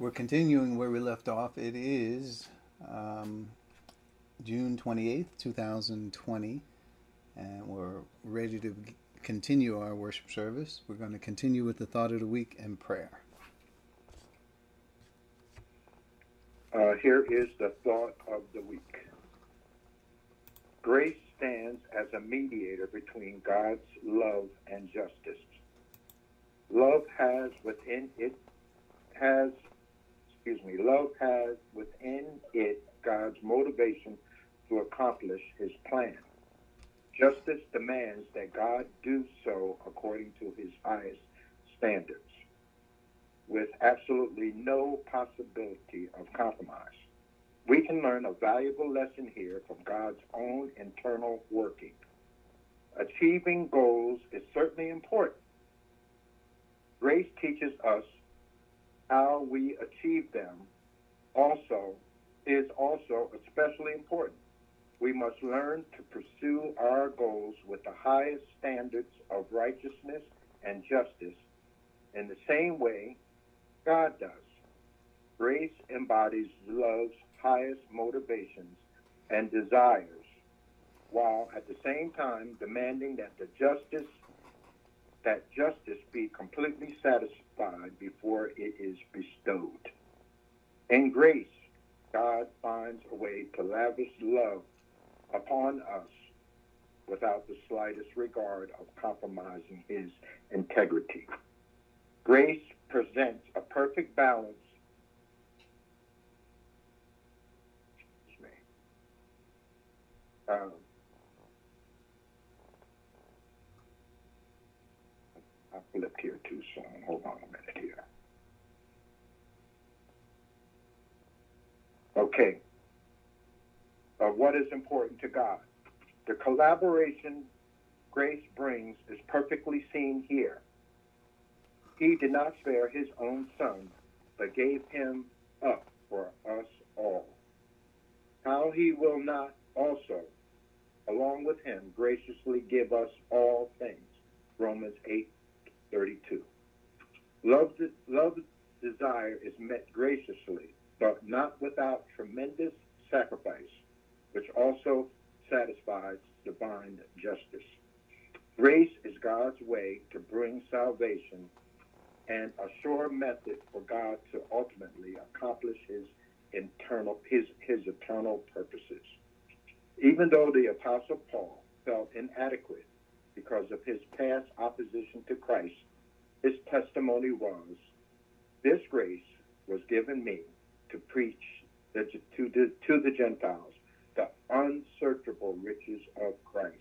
We're continuing where we left off. It is um, June 28th, 2020, and we're ready to continue our worship service. We're going to continue with the thought of the week and prayer. Uh, here is the thought of the week Grace stands as a mediator between God's love and justice. Love has within it has excuse me, love has within it God's motivation to accomplish his plan. Justice demands that God do so according to his highest standards, with absolutely no possibility of compromise. We can learn a valuable lesson here from God's own internal working. Achieving goals is certainly important. Grace teaches us how we achieve them also is also especially important. We must learn to pursue our goals with the highest standards of righteousness and justice in the same way God does. Grace embodies love's highest motivations and desires, while at the same time demanding that the justice that justice be completely satisfied before it is bestowed. In grace, God finds a way to lavish love upon us without the slightest regard of compromising his integrity. Grace presents a perfect balance Excuse me. um, I flipped here too soon. Hold on a minute here. Okay. Uh, what is important to God? The collaboration grace brings is perfectly seen here. He did not spare his own son, but gave him up for us all. How he will not also, along with him, graciously give us all things. Romans 8 32. Love, love desire is met graciously, but not without tremendous sacrifice, which also satisfies divine justice. Grace is God's way to bring salvation and a sure method for God to ultimately accomplish his internal his his eternal purposes. Even though the apostle Paul felt inadequate because of his past opposition to Christ, his testimony was, This grace was given me to preach the, to, the, to the Gentiles the unsearchable riches of Christ,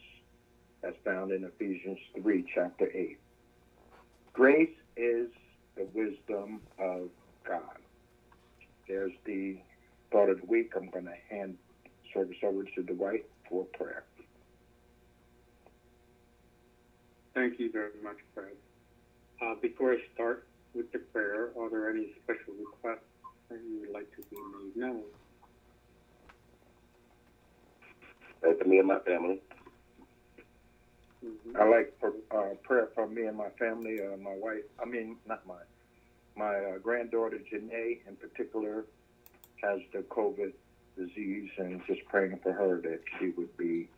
as found in Ephesians 3, chapter 8. Grace is the wisdom of God. There's the thought of the week. I'm going to hand service over to Dwight for prayer. Thank you very much, Fred. Uh, before I start with the prayer, are there any special requests that you would like to be made known? Uh, for me and my family. Mm-hmm. I like uh, prayer for me and my family, uh, my wife. I mean, not my my uh, granddaughter Janae in particular has the COVID disease, and just praying for her that she would be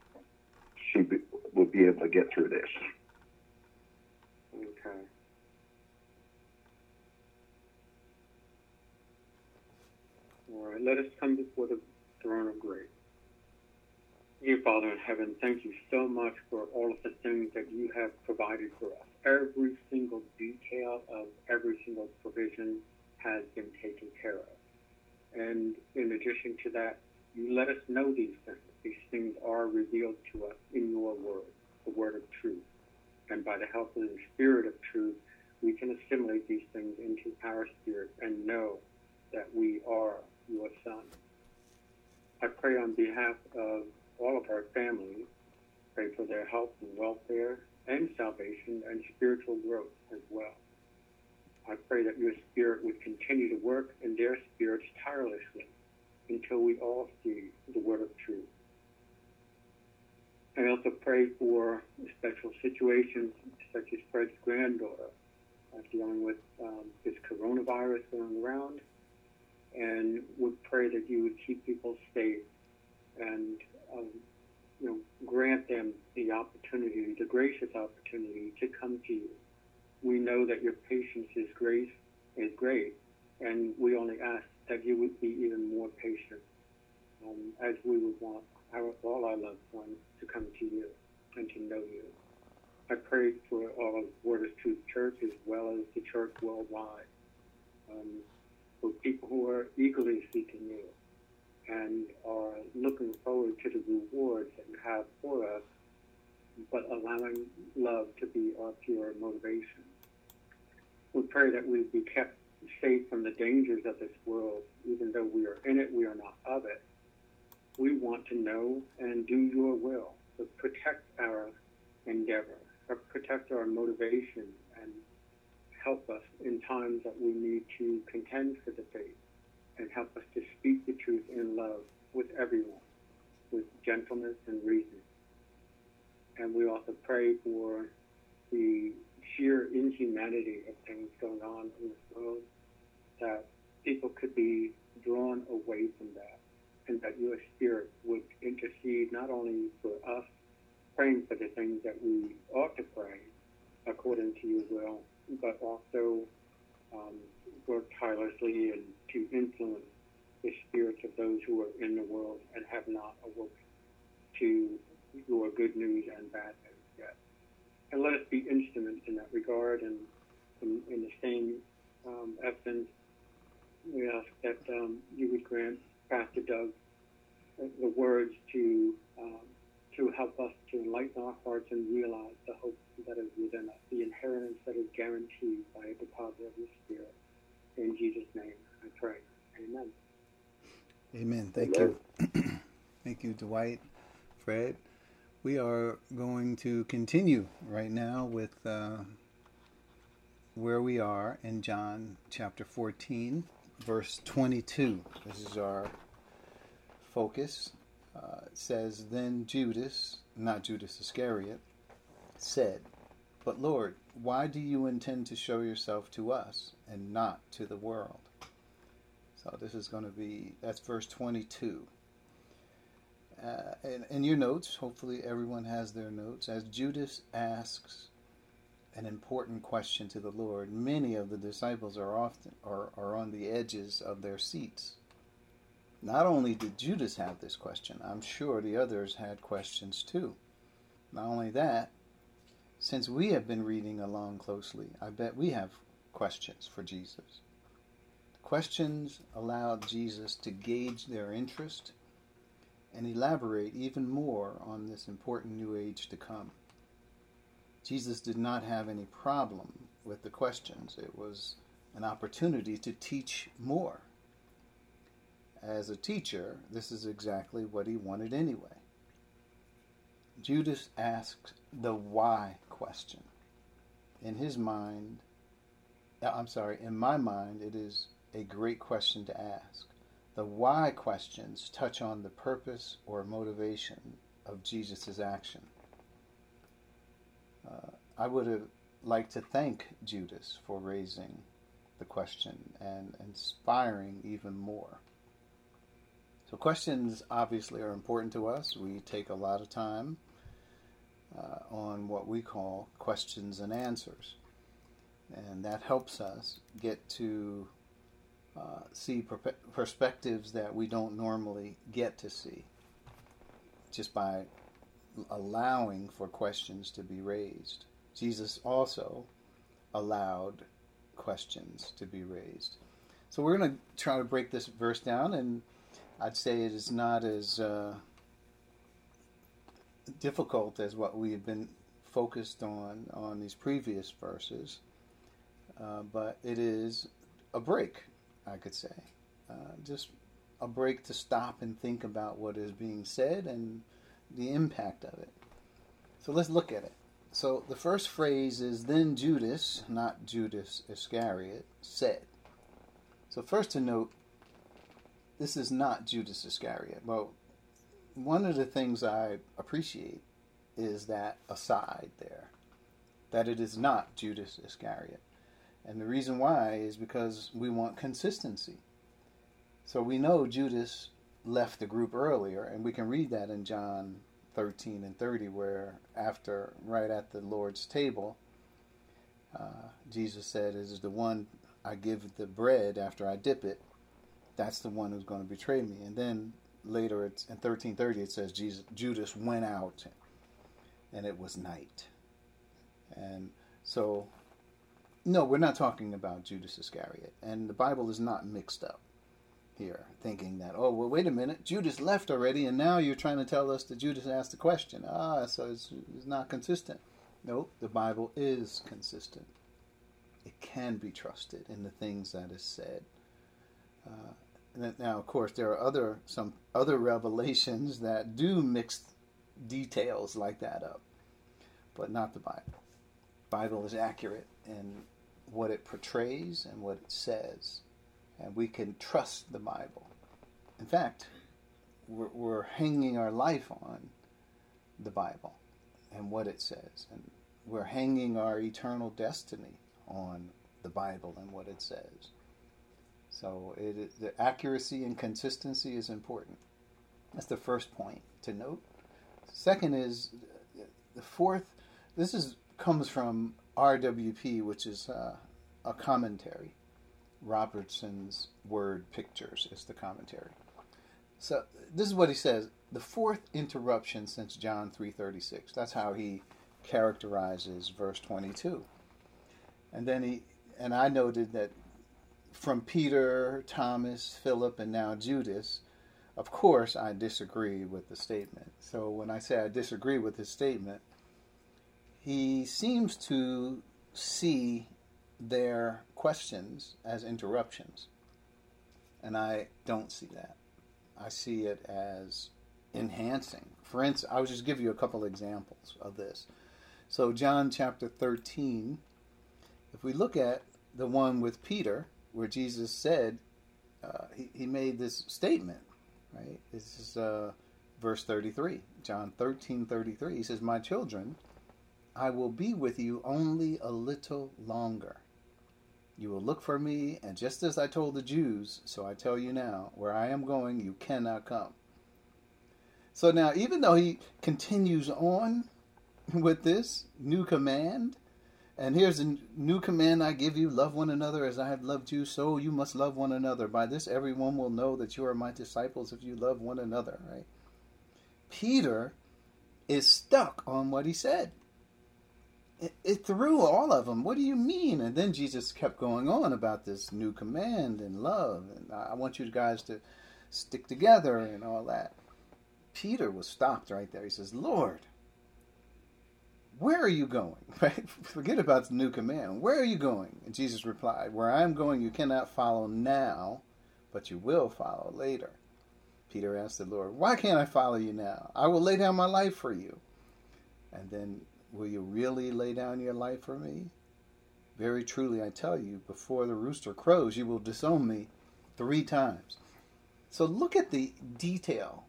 she be, would be able to get through this. Okay. Let us come before the throne of grace. Dear Father in heaven, thank you so much for all of the things that you have provided for us. Every single detail of every single provision has been taken care of. And in addition to that, you let us know these things. These things are revealed to us in your word, the word of truth. And by the help of the spirit of truth, we can assimilate these things into our spirit and know that we are. I pray on behalf of all of our families, pray for their health and welfare and salvation and spiritual growth as well. I pray that your spirit would continue to work in their spirits tirelessly until we all see the word of truth. I also pray for special situations such as Fred's granddaughter uh, dealing with um, this coronavirus going around. And would pray that you would keep people safe and um, you know grant them the opportunity, the gracious opportunity to come to you. We know that your patience is grace is great, and we only ask that you would be even more patient, um, as we would want our, all our loved ones to come to you and to know you. I pray for all of Word of Truth Church as well as the church worldwide, um, for people who are eagerly seeking you and are looking forward to the rewards that you have for us, but allowing love to be our pure motivation. We pray that we be kept safe from the dangers of this world, even though we are in it, we are not of it. We want to know and do your will. So protect our endeavor, protect our motivation, help us in times that we need to contend for the faith, and help us to speak the truth in love with everyone, with gentleness and reason. And we also pray for the sheer inhumanity of things going on in this world, that people could be drawn away from that, and that your spirit would intercede not only for us praying for the things that we ought to pray according to your will, but also um, work tirelessly and to influence the spirits of those who are in the world and have not awoken to your good news and bad news yet. And let us be instruments in that regard. And in, in the same um, essence, we ask that um, you would grant Pastor Doug the words to um, to help us to enlighten our hearts and realize the hope that is within us, the inheritance that is guaranteed by a deposit of the Spirit. In Jesus' name, I pray. Amen. Amen. Thank Amen. you. Thank you, Dwight, Fred. We are going to continue right now with uh, where we are in John chapter 14, verse 22. This is our focus. Uh, says, Then Judas, not Judas Iscariot, said, But Lord, why do you intend to show yourself to us and not to the world? So this is going to be, that's verse 22. Uh, in, in your notes, hopefully everyone has their notes, as Judas asks an important question to the Lord, many of the disciples are often are, are on the edges of their seats. Not only did Judas have this question, I'm sure the others had questions too. Not only that, since we have been reading along closely, I bet we have questions for Jesus. Questions allowed Jesus to gauge their interest and elaborate even more on this important new age to come. Jesus did not have any problem with the questions, it was an opportunity to teach more. As a teacher, this is exactly what he wanted anyway. Judas asked the why question. In his mind, uh, I'm sorry, in my mind, it is a great question to ask. The why questions touch on the purpose or motivation of Jesus' action. Uh, I would have liked to thank Judas for raising the question and inspiring even more. So, questions obviously are important to us. We take a lot of time uh, on what we call questions and answers, and that helps us get to uh, see per- perspectives that we don't normally get to see just by allowing for questions to be raised. Jesus also allowed questions to be raised. So we're going to try to break this verse down, and I'd say it is not as uh, difficult as what we have been focused on on these previous verses, uh, but it is a break I could say. Uh, just a break to stop and think about what is being said and the impact of it. So let's look at it. So the first phrase is then Judas, not Judas Iscariot, said. So first to note, this is not Judas Iscariot. Well, one of the things I appreciate is that aside there, that it is not Judas Iscariot. And the reason why is because we want consistency. So we know Judas left the group earlier, and we can read that in John 13 and 30, where after, right at the Lord's table, uh, Jesus said, Is the one I give the bread after I dip it, that's the one who's going to betray me. And then later it's in 1330 it says Jesus Judas went out and it was night. And so no, we're not talking about Judas Iscariot. And the Bible is not mixed up here, thinking that, oh, well, wait a minute, Judas left already, and now you're trying to tell us that Judas asked the question. Ah, so it's, it's not consistent. No, the Bible is consistent. It can be trusted in the things that is said. Uh, now, of course, there are other some other revelations that do mix details like that up, but not the Bible. Bible is accurate in what it portrays and what it says, and we can trust the Bible. In fact, we're, we're hanging our life on the Bible and what it says, and we're hanging our eternal destiny on the Bible and what it says. So it, the accuracy and consistency is important. That's the first point to note. Second is the fourth. This is comes from RWP, which is uh, a commentary. Robertson's Word Pictures is the commentary. So this is what he says: the fourth interruption since John three thirty six. That's how he characterizes verse twenty two. And then he and I noted that from Peter, Thomas, Philip, and now Judas, of course, I disagree with the statement. So when I say I disagree with his statement, he seems to see their questions as interruptions. And I don't see that. I see it as enhancing. For instance, I'll just give you a couple examples of this. So, John chapter 13, if we look at the one with Peter, where Jesus said, uh, he, he made this statement, right? This is uh, verse 33, John 13 33. He says, My children, I will be with you only a little longer. You will look for me, and just as I told the Jews, so I tell you now, where I am going, you cannot come. So now, even though he continues on with this new command, and here's a new command I give you love one another as I have loved you, so you must love one another. By this, everyone will know that you are my disciples if you love one another, right? Peter is stuck on what he said. It, it threw all of them. What do you mean? And then Jesus kept going on about this new command and love, and I want you guys to stick together and all that. Peter was stopped right there. He says, Lord, where are you going? Forget about the new command. Where are you going? And Jesus replied, Where I am going, you cannot follow now, but you will follow later. Peter asked the Lord, Why can't I follow you now? I will lay down my life for you. And then, Will you really lay down your life for me? Very truly, I tell you, before the rooster crows, you will disown me three times. So look at the detail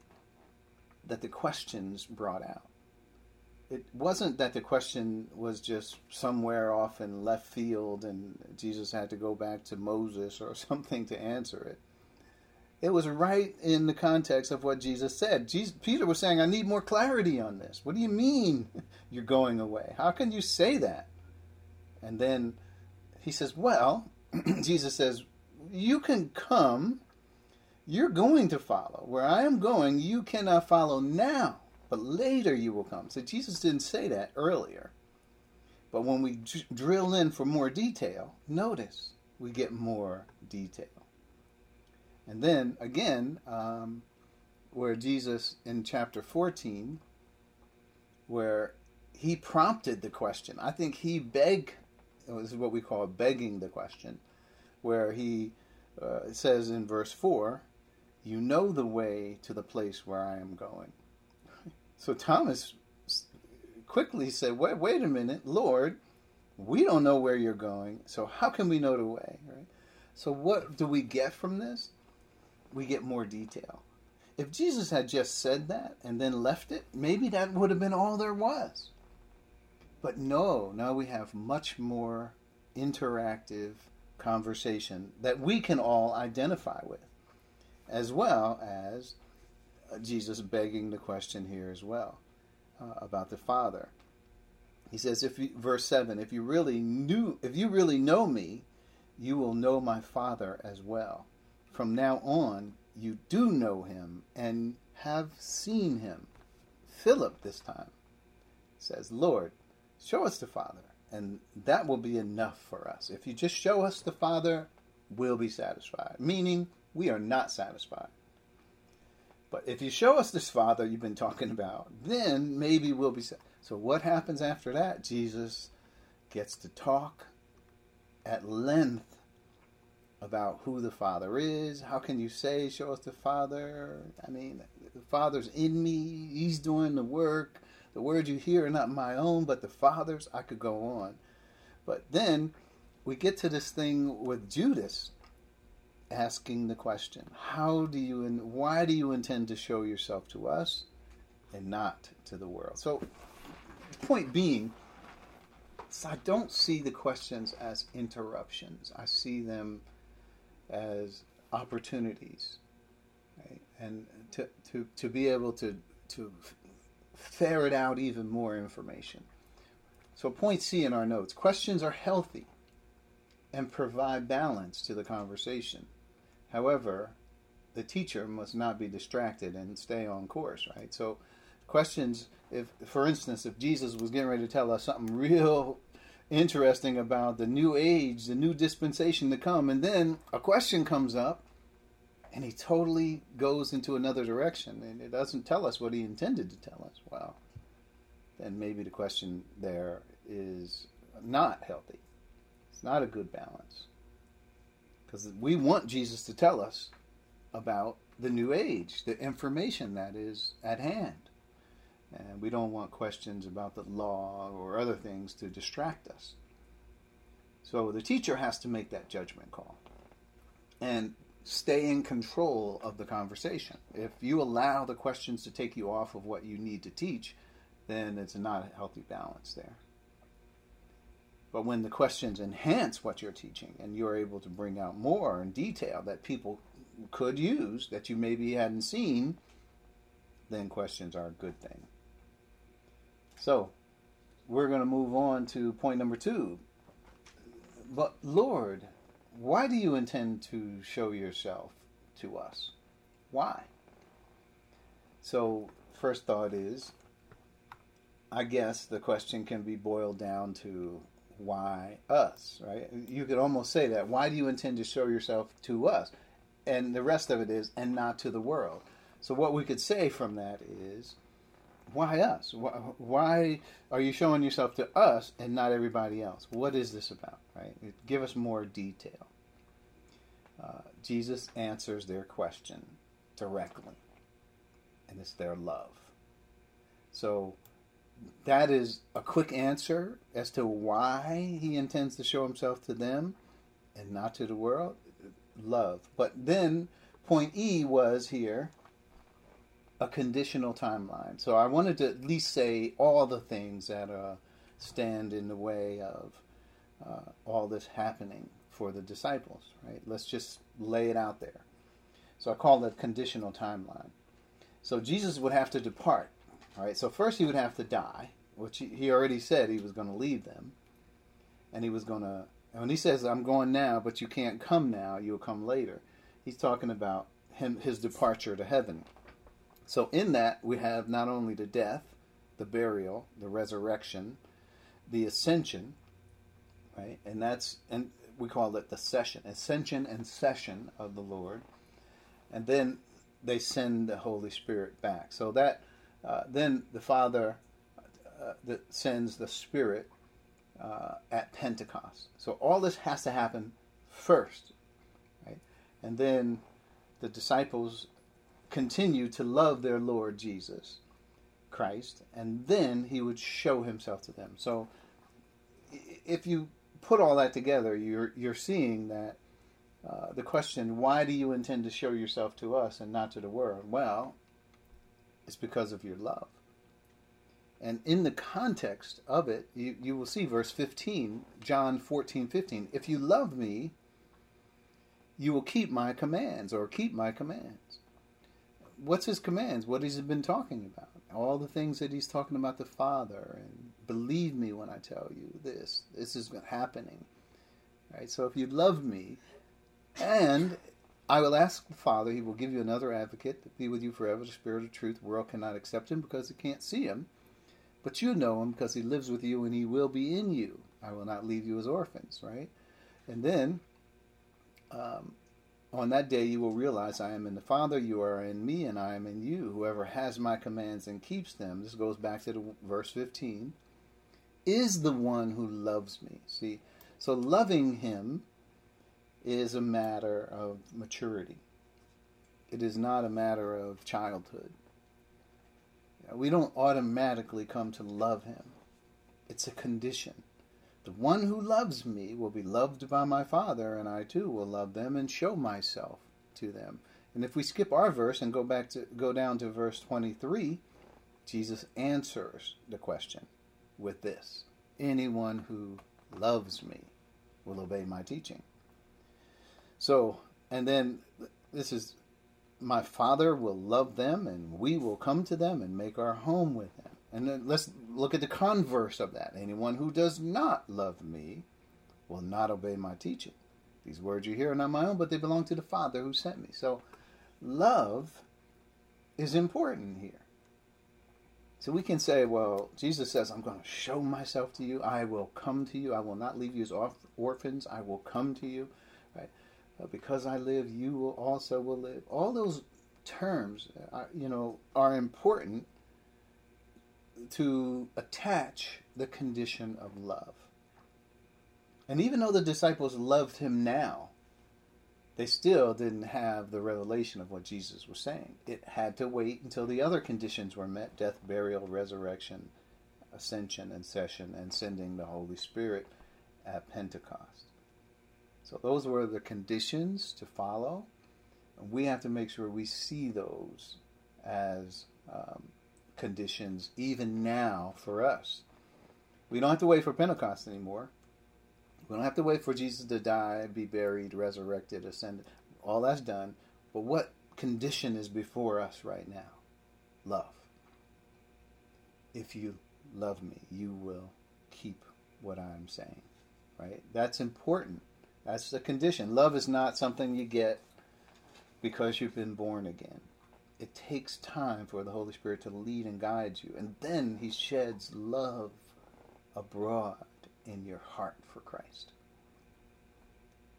that the questions brought out it wasn't that the question was just somewhere off in left field and Jesus had to go back to Moses or something to answer it. It was right in the context of what Jesus said. Jesus, Peter was saying, I need more clarity on this. What do you mean you're going away? How can you say that? And then he says, Well, Jesus says, You can come. You're going to follow. Where I am going, you cannot follow now but later you will come. So Jesus didn't say that earlier. But when we d- drill in for more detail, notice we get more detail. And then again, um, where Jesus in chapter 14, where he prompted the question, I think he begged, this is what we call begging the question, where he uh, says in verse 4, You know the way to the place where I am going. So Thomas quickly said, wait, wait a minute, Lord, we don't know where you're going, so how can we know the way? Right? So what do we get from this? We get more detail. If Jesus had just said that and then left it, maybe that would have been all there was. But no, now we have much more interactive conversation that we can all identify with. as well as Jesus begging the question here as well uh, about the Father. He says, if you, verse seven, if you really knew, if you really know me, you will know my Father as well. From now on, you do know him and have seen him. Philip this time says, Lord, show us the Father, and that will be enough for us. If you just show us the Father, we'll be satisfied. Meaning, we are not satisfied. But if you show us this Father you've been talking about, then maybe we'll be. So, what happens after that? Jesus gets to talk at length about who the Father is. How can you say, Show us the Father? I mean, the Father's in me, He's doing the work. The words you hear are not my own, but the Father's. I could go on. But then we get to this thing with Judas asking the question how do you and why do you intend to show yourself to us and not to the world? So point being i don't see the questions as interruptions. I see them as opportunities right? and to, to, to be able to, to ferret out even more information. So point c in our notes questions are healthy and provide balance to the conversation However, the teacher must not be distracted and stay on course, right? So, questions, if, for instance, if Jesus was getting ready to tell us something real interesting about the new age, the new dispensation to come, and then a question comes up and he totally goes into another direction and it doesn't tell us what he intended to tell us, well, then maybe the question there is not healthy. It's not a good balance. Because we want Jesus to tell us about the new age, the information that is at hand. And we don't want questions about the law or other things to distract us. So the teacher has to make that judgment call and stay in control of the conversation. If you allow the questions to take you off of what you need to teach, then it's not a healthy balance there. But when the questions enhance what you're teaching and you're able to bring out more in detail that people could use that you maybe hadn't seen, then questions are a good thing. So, we're going to move on to point number two. But, Lord, why do you intend to show yourself to us? Why? So, first thought is I guess the question can be boiled down to why us, right? You could almost say that. Why do you intend to show yourself to us? And the rest of it is, and not to the world. So, what we could say from that is, why us? Why are you showing yourself to us and not everybody else? What is this about, right? Give us more detail. Uh, Jesus answers their question directly, and it's their love. So, that is a quick answer as to why he intends to show himself to them and not to the world. Love. But then point e was here a conditional timeline. So i wanted to at least say all the things that uh, stand in the way of uh, all this happening for the disciples right? Let's just lay it out there. So i call it conditional timeline. So jesus would have to depart all right, so first he would have to die, which he, already said he was going to leave them, and he was going to. When he says, "I'm going now, but you can't come now; you'll come later," he's talking about him his departure to heaven. So in that we have not only the death, the burial, the resurrection, the ascension, right, and that's and we call it the session, ascension and session of the Lord, and then they send the Holy Spirit back. So that uh, then the Father uh, that sends the Spirit uh, at Pentecost. So all this has to happen first, right? And then the disciples continue to love their Lord Jesus Christ, and then He would show Himself to them. So if you put all that together, you're you're seeing that. Uh, the question, why do you intend to show yourself to us and not to the world? Well, it's because of your love. And in the context of it, you, you will see verse 15, John 14, 15. If you love me, you will keep my commands or keep my commands. What's his commands? What he's he been talking about? All the things that he's talking about the Father and believe me when I tell you this. This is happening. Right? So if you love me, and I will ask the Father, he will give you another advocate to be with you forever, the Spirit of truth. The world cannot accept him because it can't see him. But you know him because he lives with you and he will be in you. I will not leave you as orphans, right? And then um, on that day you will realize I am in the Father, you are in me, and I am in you. Whoever has my commands and keeps them, this goes back to the verse 15, is the one who loves me. See, so loving him is a matter of maturity. It is not a matter of childhood. We don't automatically come to love him. It's a condition. The one who loves me will be loved by my Father, and I too will love them and show myself to them. And if we skip our verse and go back to go down to verse 23, Jesus answers the question with this. Anyone who loves me will obey my teaching. So, and then this is my Father will love them, and we will come to them and make our home with them. And let's look at the converse of that. Anyone who does not love me will not obey my teaching. These words you hear are not my own, but they belong to the Father who sent me. So, love is important here. So we can say, well, Jesus says, I'm going to show myself to you. I will come to you. I will not leave you as orphans. I will come to you. Uh, because I live, you will also will live. All those terms, uh, you know, are important to attach the condition of love. And even though the disciples loved him now, they still didn't have the revelation of what Jesus was saying. It had to wait until the other conditions were met death, burial, resurrection, ascension, and session, and sending the Holy Spirit at Pentecost. So those were the conditions to follow. And we have to make sure we see those as um, conditions even now for us. We don't have to wait for Pentecost anymore. We don't have to wait for Jesus to die, be buried, resurrected, ascended. All that's done. But what condition is before us right now? Love. If you love me, you will keep what I'm saying. Right? That's important. That's the condition. Love is not something you get because you've been born again it takes time for the Holy Spirit to lead and guide you. And then He sheds love abroad in your heart for Christ.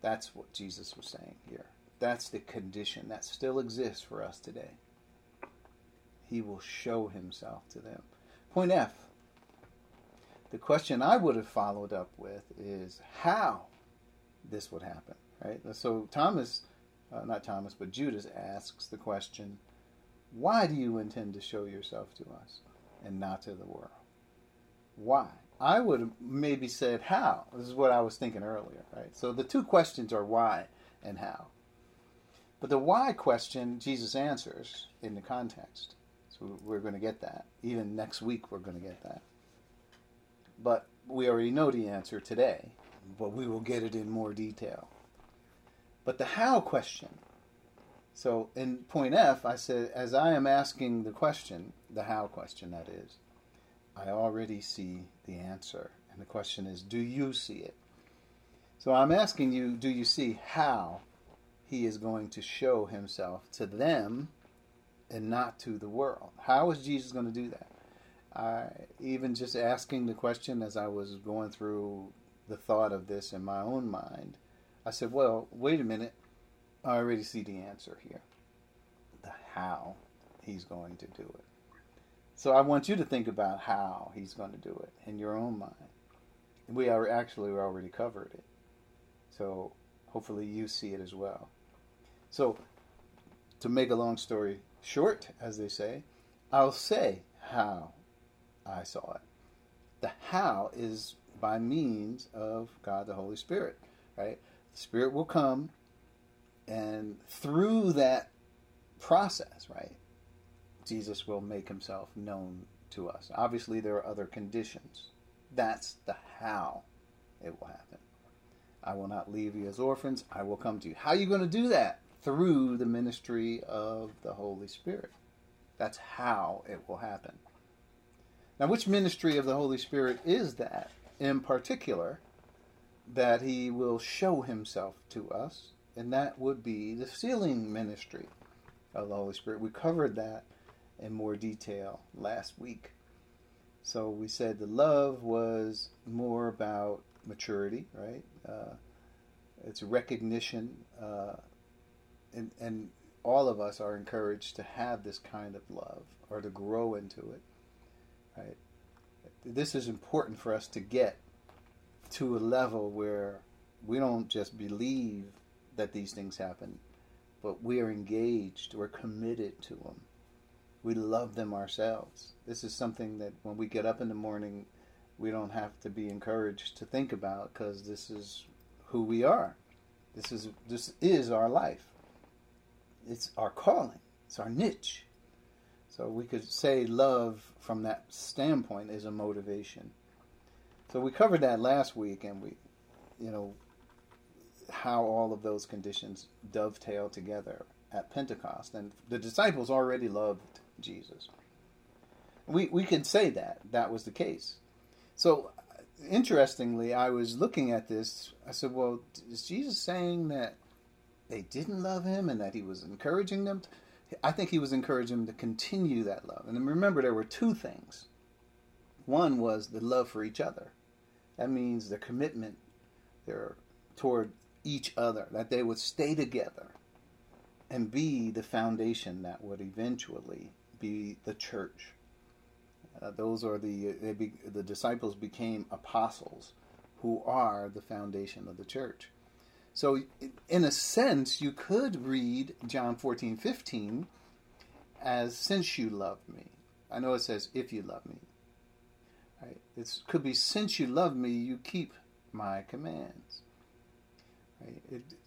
That's what Jesus was saying here. That's the condition that still exists for us today. He will show Himself to them. Point F. The question I would have followed up with is how this would happen, right? So Thomas, uh, not Thomas, but Judas asks the question, why do you intend to show yourself to us and not to the world? Why? I would have maybe said how. This is what I was thinking earlier, right? So the two questions are why and how. But the why question, Jesus answers in the context. So we're going to get that. Even next week, we're going to get that. But we already know the answer today, but we will get it in more detail. But the how question so in point F, I said, as I am asking the question, the how question that is, I already see the answer. And the question is, do you see it? So I'm asking you, do you see how he is going to show himself to them and not to the world? How is Jesus going to do that? I, even just asking the question as I was going through the thought of this in my own mind, I said, well, wait a minute. I already see the answer here. The how he's going to do it. So I want you to think about how he's going to do it in your own mind. We are actually already covered it. So hopefully you see it as well. So to make a long story short, as they say, I'll say how I saw it. The how is by means of God the Holy Spirit, right? The Spirit will come and through that process, right, Jesus will make himself known to us. Obviously, there are other conditions. That's the how it will happen. I will not leave you as orphans. I will come to you. How are you going to do that? Through the ministry of the Holy Spirit. That's how it will happen. Now, which ministry of the Holy Spirit is that in particular that he will show himself to us? And that would be the sealing ministry of the Holy Spirit. We covered that in more detail last week. So we said the love was more about maturity, right? Uh, it's recognition, uh, and, and all of us are encouraged to have this kind of love or to grow into it, right? This is important for us to get to a level where we don't just believe that these things happen, but we are engaged, we're committed to them. We love them ourselves. This is something that when we get up in the morning, we don't have to be encouraged to think about because this is who we are. This is this is our life. It's our calling. It's our niche. So we could say love from that standpoint is a motivation. So we covered that last week, and we, you know, how all of those conditions dovetail together at Pentecost, and the disciples already loved Jesus. We we could say that that was the case. So interestingly, I was looking at this. I said, "Well, is Jesus saying that they didn't love him and that he was encouraging them?" I think he was encouraging them to continue that love. And remember, there were two things. One was the love for each other. That means the commitment there toward each other, that they would stay together and be the foundation that would eventually be the church. Uh, those are the be, the disciples became apostles, who are the foundation of the church. So, in a sense, you could read John 14, 15 as since you love me. I know it says if you love me. Right? It could be since you love me, you keep my commands.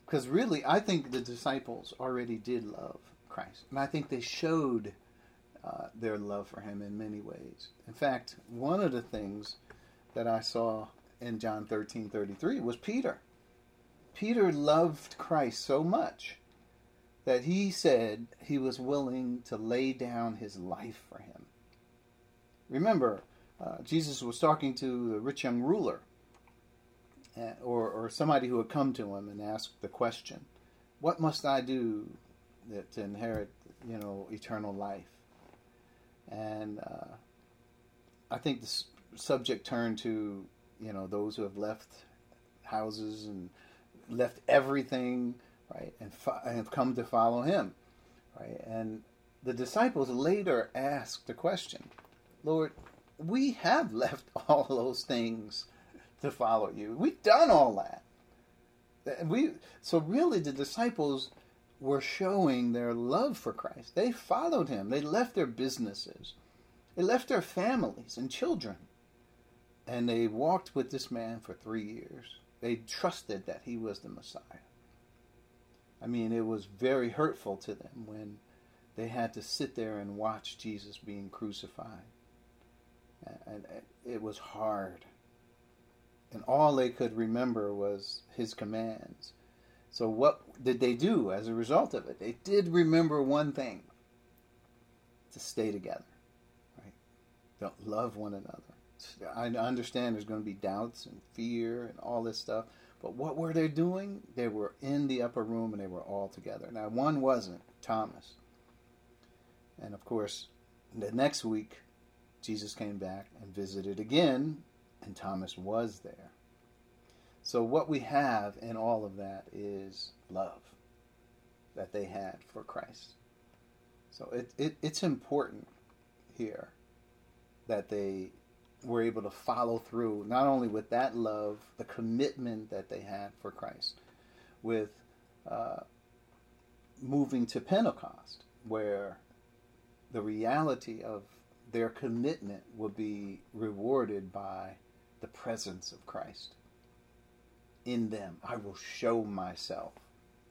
Because right? really, I think the disciples already did love Christ. And I think they showed uh, their love for him in many ways. In fact, one of the things that I saw in John 13 33 was Peter. Peter loved Christ so much that he said he was willing to lay down his life for him. Remember, uh, Jesus was talking to the rich young ruler, uh, or, or somebody who had come to him and asked the question, "What must I do that, to inherit, you know, eternal life?" And uh, I think the subject turned to, you know, those who have left houses and left everything, right, and, fo- and come to follow him, right? And the disciples later asked the question, Lord, we have left all those things to follow you. We've done all that. We so really the disciples were showing their love for Christ. They followed him. They left their businesses. They left their families and children. And they walked with this man for 3 years. They trusted that he was the Messiah. I mean, it was very hurtful to them when they had to sit there and watch Jesus being crucified. And it was hard. And all they could remember was his commands. So, what did they do as a result of it? They did remember one thing to stay together, right? Don't love one another. I understand there's going to be doubts and fear and all this stuff, but what were they doing? They were in the upper room and they were all together. Now, one wasn't Thomas. And of course, the next week, Jesus came back and visited again, and Thomas was there. So, what we have in all of that is love that they had for Christ. So, it, it, it's important here that they were able to follow through not only with that love, the commitment that they had for Christ, with uh, moving to Pentecost, where the reality of their commitment would be rewarded by the presence of Christ in them. I will show myself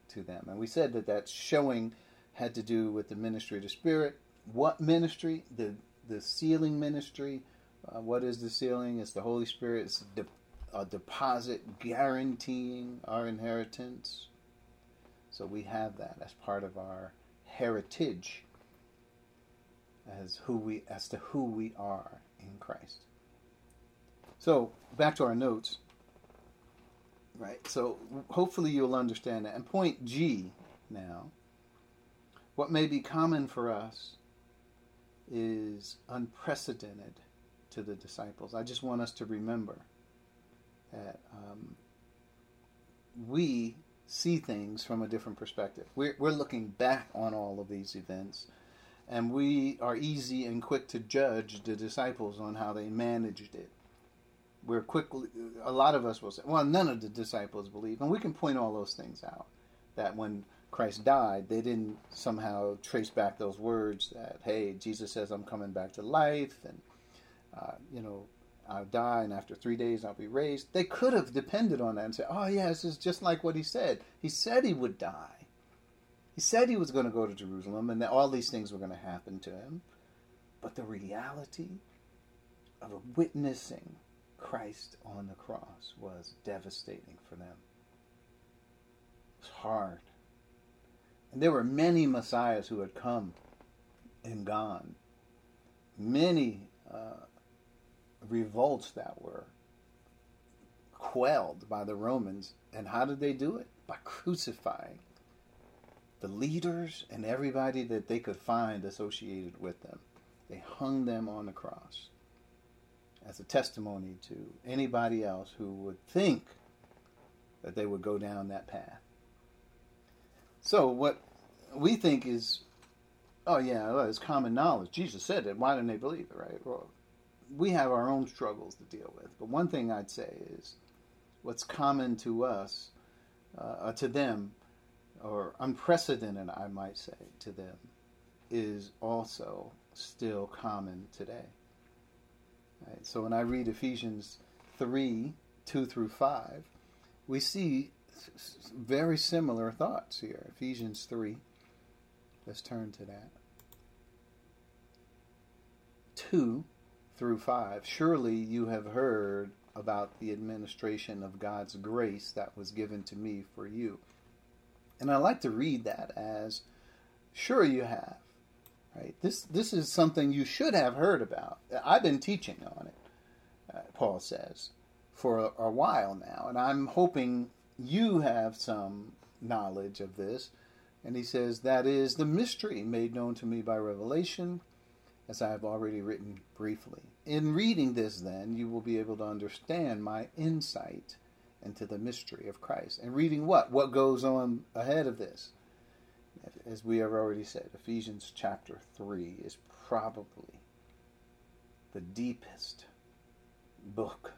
to them. And we said that that showing had to do with the ministry of the Spirit. What ministry? The the sealing ministry uh, what is the sealing? It's the Holy Spirit's de- a deposit guaranteeing our inheritance. So we have that as part of our heritage as who we as to who we are in Christ. So back to our notes. Right. So hopefully you'll understand that. And point G now. What may be common for us is unprecedented to the disciples. I just want us to remember that um, we see things from a different perspective. We're, we're looking back on all of these events, and we are easy and quick to judge the disciples on how they managed it. We're quickly, a lot of us will say, well, none of the disciples believe, and we can point all those things out. That when Christ died, they didn't somehow trace back those words that, hey, Jesus says, I'm coming back to life, and, uh, you know, I'll die, and after three days I'll be raised. They could have depended on that and said, oh, yeah, this is just like what he said. He said he would die. He said he was going to go to Jerusalem, and that all these things were going to happen to him. But the reality of witnessing Christ on the cross was devastating for them. It was hard. And there were many messiahs who had come and gone. Many uh, revolts that were quelled by the Romans. And how did they do it? By crucifying the leaders and everybody that they could find associated with them. They hung them on the cross as a testimony to anybody else who would think that they would go down that path. So, what we think is, oh, yeah, well, it's common knowledge. Jesus said it. Why didn't they believe it, right? Well, we have our own struggles to deal with. But one thing I'd say is what's common to us, uh, to them, or unprecedented, I might say, to them, is also still common today. Right? So when I read Ephesians 3 2 through 5, we see very similar thoughts here. Ephesians 3. Let's turn to that. 2 through 5. Surely you have heard about the administration of God's grace that was given to me for you. And I like to read that as sure you have. Right? This this is something you should have heard about. I've been teaching on it, uh, Paul says, for a, a while now, and I'm hoping you have some knowledge of this. And he says, That is the mystery made known to me by revelation, as I have already written briefly. In reading this, then, you will be able to understand my insight into the mystery of Christ. And reading what? What goes on ahead of this? As we have already said, Ephesians chapter 3 is probably the deepest book,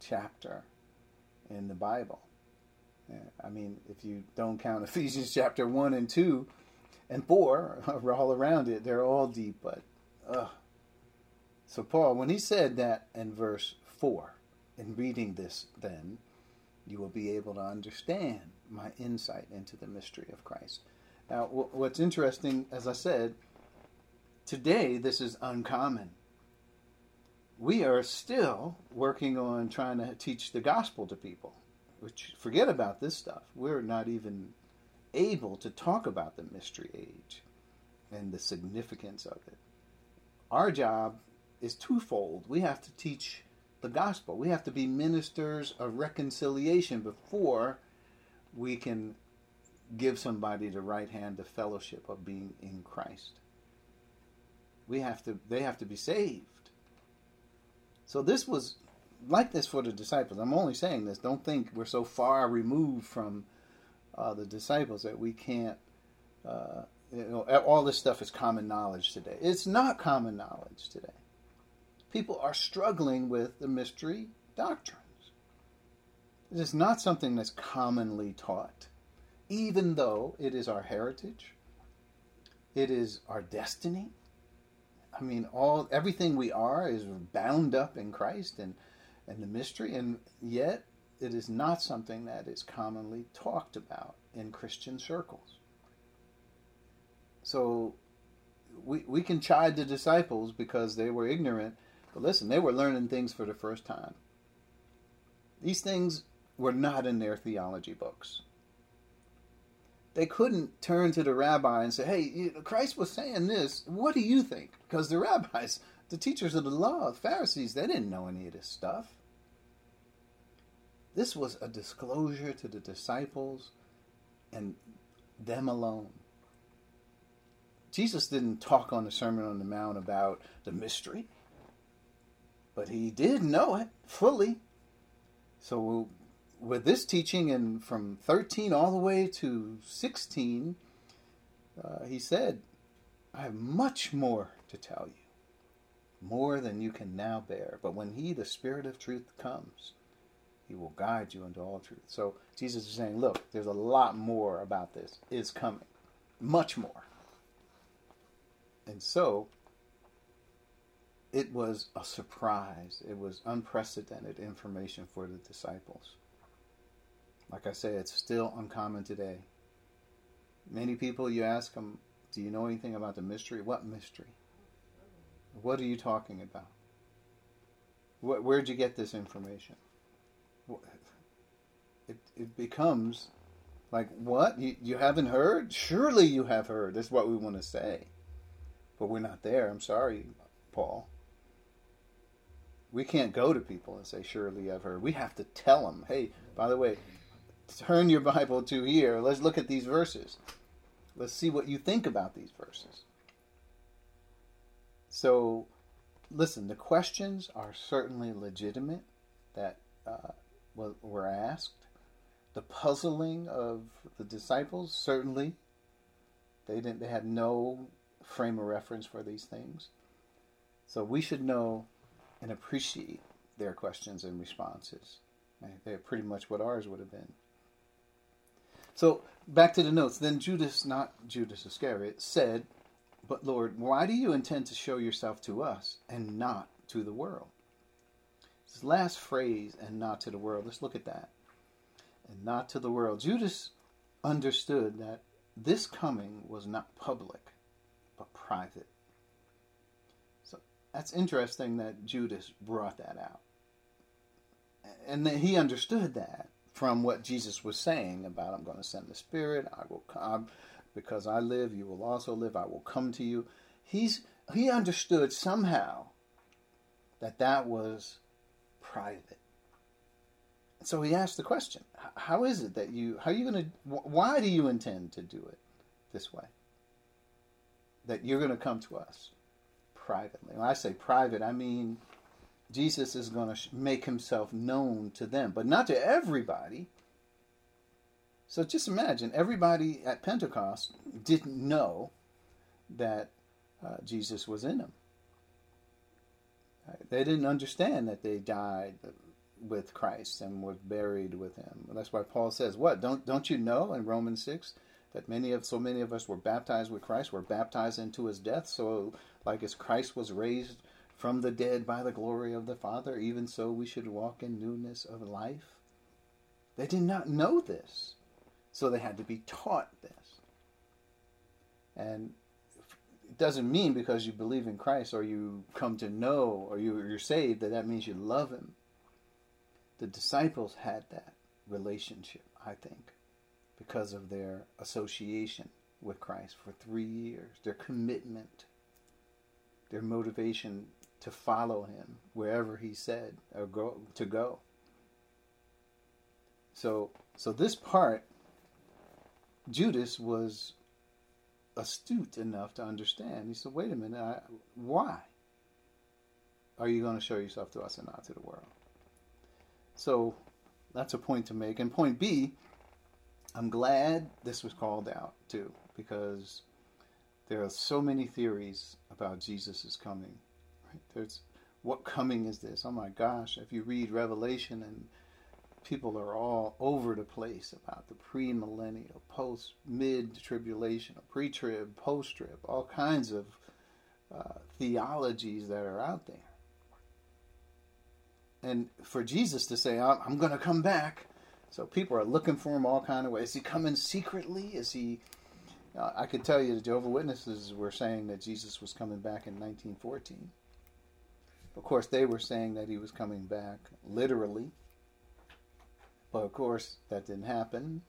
chapter in the Bible. I mean, if you don't count Ephesians chapter 1 and 2 and 4, all around it, they're all deep, but ugh. So, Paul, when he said that in verse 4, in reading this, then, you will be able to understand my insight into the mystery of Christ. Now, what's interesting, as I said, today this is uncommon. We are still working on trying to teach the gospel to people which forget about this stuff. We're not even able to talk about the mystery age and the significance of it. Our job is twofold. We have to teach the gospel. We have to be ministers of reconciliation before we can give somebody the right hand of fellowship of being in Christ. We have to they have to be saved. So this was like this for the disciples. I'm only saying this. Don't think we're so far removed from uh, the disciples that we can't. Uh, you know, all this stuff is common knowledge today. It's not common knowledge today. People are struggling with the mystery doctrines. It is not something that's commonly taught, even though it is our heritage. It is our destiny. I mean, all everything we are is bound up in Christ, and and the mystery, and yet it is not something that is commonly talked about in Christian circles. So we, we can chide the disciples because they were ignorant, but listen, they were learning things for the first time. These things were not in their theology books. They couldn't turn to the rabbi and say, hey, Christ was saying this. What do you think? Because the rabbis, the teachers of the law, the Pharisees, they didn't know any of this stuff. This was a disclosure to the disciples and them alone. Jesus didn't talk on the Sermon on the Mount about the mystery, but he did know it fully. So, with this teaching, and from 13 all the way to 16, uh, he said, I have much more to tell you, more than you can now bear. But when he, the Spirit of truth, comes, he will guide you into all truth. So Jesus is saying, look, there's a lot more about this is coming, much more. And so it was a surprise. It was unprecedented information for the disciples. Like I say, it's still uncommon today. Many people, you ask them, do you know anything about the mystery? What mystery? What are you talking about? Where'd you get this information? it, it becomes like, what? You, you haven't heard? Surely you have heard. That's what we want to say. But we're not there. I'm sorry, Paul. We can't go to people and say, surely I've heard. We have to tell them, hey, by the way, turn your Bible to here. Let's look at these verses. Let's see what you think about these verses. So, listen, the questions are certainly legitimate that uh, were asked. The puzzling of the disciples, certainly, they didn't. They had no frame of reference for these things. So we should know and appreciate their questions and responses. They're pretty much what ours would have been. So back to the notes. Then Judas, not Judas Iscariot, said, But Lord, why do you intend to show yourself to us and not to the world? This last phrase, and not to the world, let's look at that and not to the world. Judas understood that this coming was not public, private. So that's interesting that Judas brought that out. And that he understood that from what Jesus was saying about, I'm going to send the Spirit, I will come, because I live, you will also live, I will come to you. He's, he understood somehow that that was private so he asked the question how is it that you how are you going to why do you intend to do it this way that you're going to come to us privately. When i say private i mean jesus is going to make himself known to them but not to everybody. So just imagine everybody at pentecost didn't know that uh, jesus was in them. They didn't understand that they died with Christ and were buried with him. That's why Paul says, "What don't don't you know in Romans six that many of so many of us were baptized with Christ, were baptized into his death. So, like as Christ was raised from the dead by the glory of the Father, even so we should walk in newness of life." They did not know this, so they had to be taught this. And it doesn't mean because you believe in Christ or you come to know or you, you're saved that that means you love Him the disciples had that relationship, I think, because of their association with Christ for three years, their commitment, their motivation to follow him wherever he said or go to go. So so this part Judas was astute enough to understand. He said, "Wait a minute, I, why are you going to show yourself to us and not to the world?" So that's a point to make. And point B, I'm glad this was called out too, because there are so many theories about Jesus' coming. Right? There's what coming is this? Oh my gosh! If you read Revelation, and people are all over the place about the pre-millennial, post, mid-tribulation, pre-trib, post-trib, all kinds of uh, theologies that are out there and for Jesus to say, "I'm going to come back," so people are looking for him all kind of ways. Is he coming secretly? Is he? Uh, I could tell you, the Jehovah Witnesses were saying that Jesus was coming back in 1914. Of course, they were saying that he was coming back literally, But of course, that didn't happen.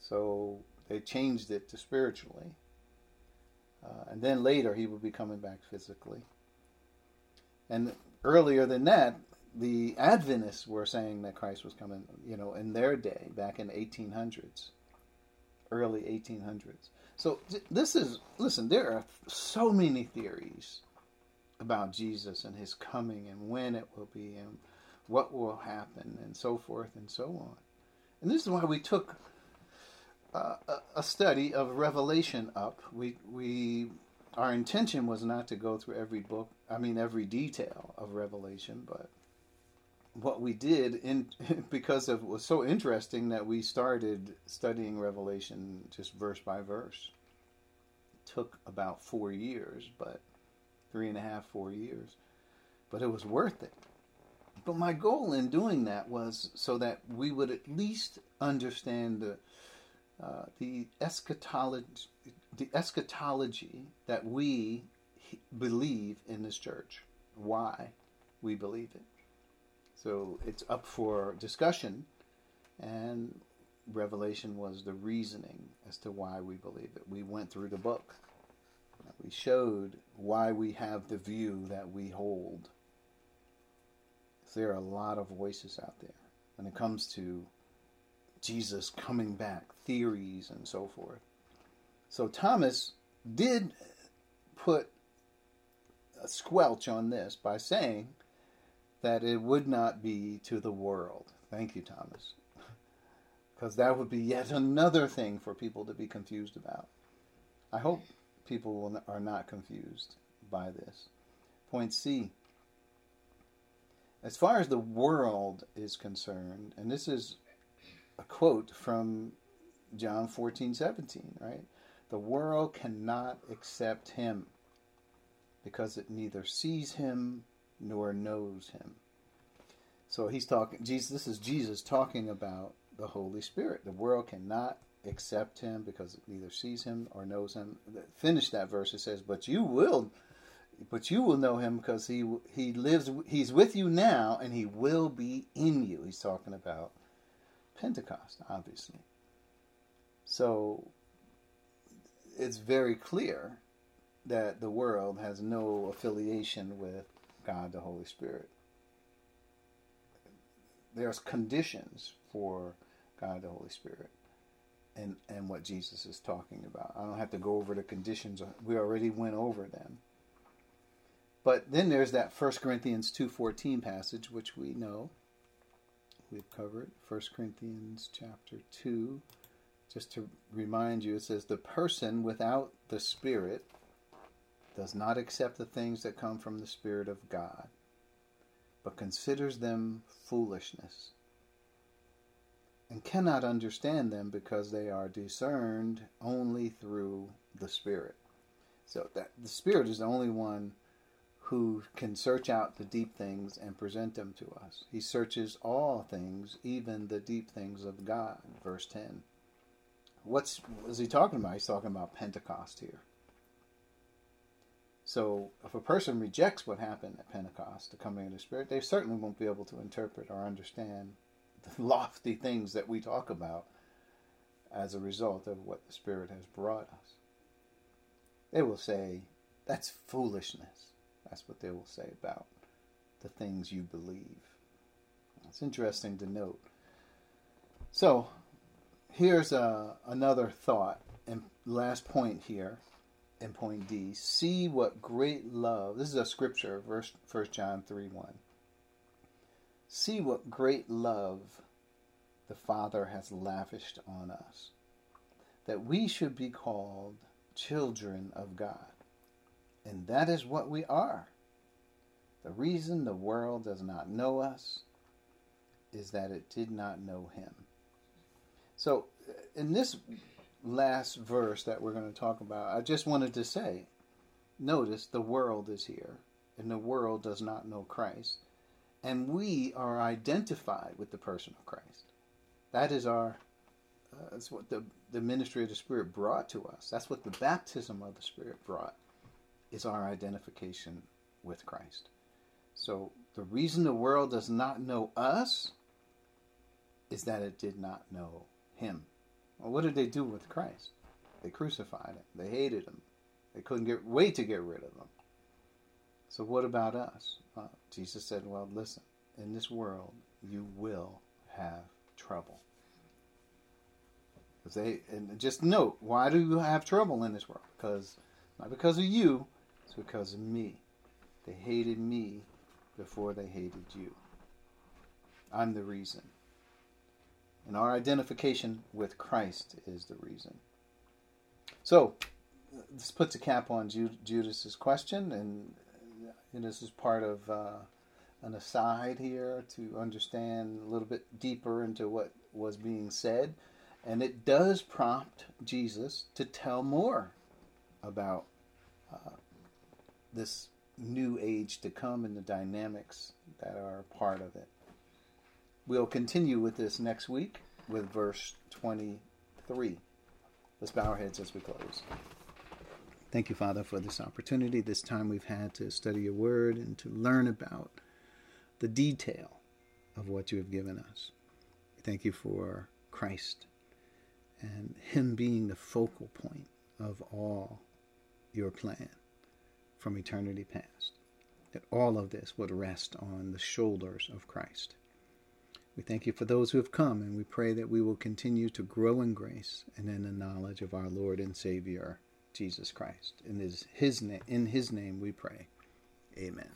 So they changed it to spiritually. Uh, and then later, he would be coming back physically. And earlier than that, the Adventists were saying that Christ was coming, you know, in their day, back in the 1800s, early 1800s. So this is, listen, there are so many theories about Jesus and his coming and when it will be and what will happen and so forth and so on. And this is why we took uh, a study of Revelation up. We we our intention was not to go through every book, I mean every detail of Revelation, but what we did in because it was so interesting that we started studying Revelation just verse by verse. It took about four years, but three and a half, four years, but it was worth it. But my goal in doing that was so that we would at least understand the uh, the eschatology, the eschatology that we believe in this church, why we believe it. So it's up for discussion, and Revelation was the reasoning as to why we believe it. We went through the book. We showed why we have the view that we hold. There are a lot of voices out there when it comes to Jesus coming back, theories, and so forth. So Thomas did put a squelch on this by saying that it would not be to the world. Thank you, Thomas. Because that would be yet another thing for people to be confused about. I hope people are not confused by this. Point C. As far as the world is concerned, and this is a quote from John 14, 17, right? The world cannot accept him because it neither sees him nor knows him. So he's talking, Jesus, this is Jesus talking about the Holy Spirit. The world cannot accept him because it neither sees him or knows him. Finish that verse. It says, but you will, but you will know him because he, he lives, he's with you now and he will be in you. He's talking about Pentecost, obviously. So it's very clear that the world has no affiliation with God the Holy Spirit. There's conditions for God the Holy Spirit and, and what Jesus is talking about. I don't have to go over the conditions. We already went over them. But then there's that 1 Corinthians 2:14 passage which we know we've covered 1 Corinthians chapter 2 just to remind you it says the person without the spirit does not accept the things that come from the spirit of God but considers them foolishness and cannot understand them because they are discerned only through the spirit so that the spirit is the only one who can search out the deep things and present them to us. He searches all things, even the deep things of God. Verse 10. What's what is he talking about? He's talking about Pentecost here. So, if a person rejects what happened at Pentecost, the coming of the Spirit, they certainly won't be able to interpret or understand the lofty things that we talk about as a result of what the Spirit has brought us. They will say, that's foolishness. That's what they will say about the things you believe. It's interesting to note. So, here's a, uh, another thought, and last point here in point D. See what great love, this is a scripture, verse 1 John 3 1. See what great love the Father has lavished on us, that we should be called children of God. And that is what we are. The reason the world does not know us is that it did not know him. So, in this last verse that we're going to talk about, I just wanted to say notice the world is here, and the world does not know Christ. And we are identified with the person of Christ. That is our, uh, that's what the, the ministry of the Spirit brought to us. That's what the baptism of the Spirit brought is our identification with Christ. So the reason the world does not know us is that it did not know him. Well, what did they do with Christ? They crucified him. They hated him. They couldn't get wait to get rid of him. So what about us? Jesus said, "Well, listen. In this world, you will have trouble." They and just note, why do you have trouble in this world? Because not because of you, it's because of me. They hated me before they hated you. I'm the reason. And our identification with Christ is the reason. So, this puts a cap on Judas's question, and, and this is part of uh, an aside here to understand a little bit deeper into what was being said. And it does prompt Jesus to tell more about uh, this new age to come and the dynamics that are part of it. We'll continue with this next week with verse 23. Let's bow our heads as we close. Thank you, Father, for this opportunity, this time we've had to study your word and to learn about the detail of what you have given us. Thank you for Christ and Him being the focal point of all your plan from eternity past. That all of this would rest on the shoulders of Christ. We thank you for those who have come, and we pray that we will continue to grow in grace and in the knowledge of our Lord and Savior, Jesus Christ. In his, his, in his name we pray. Amen.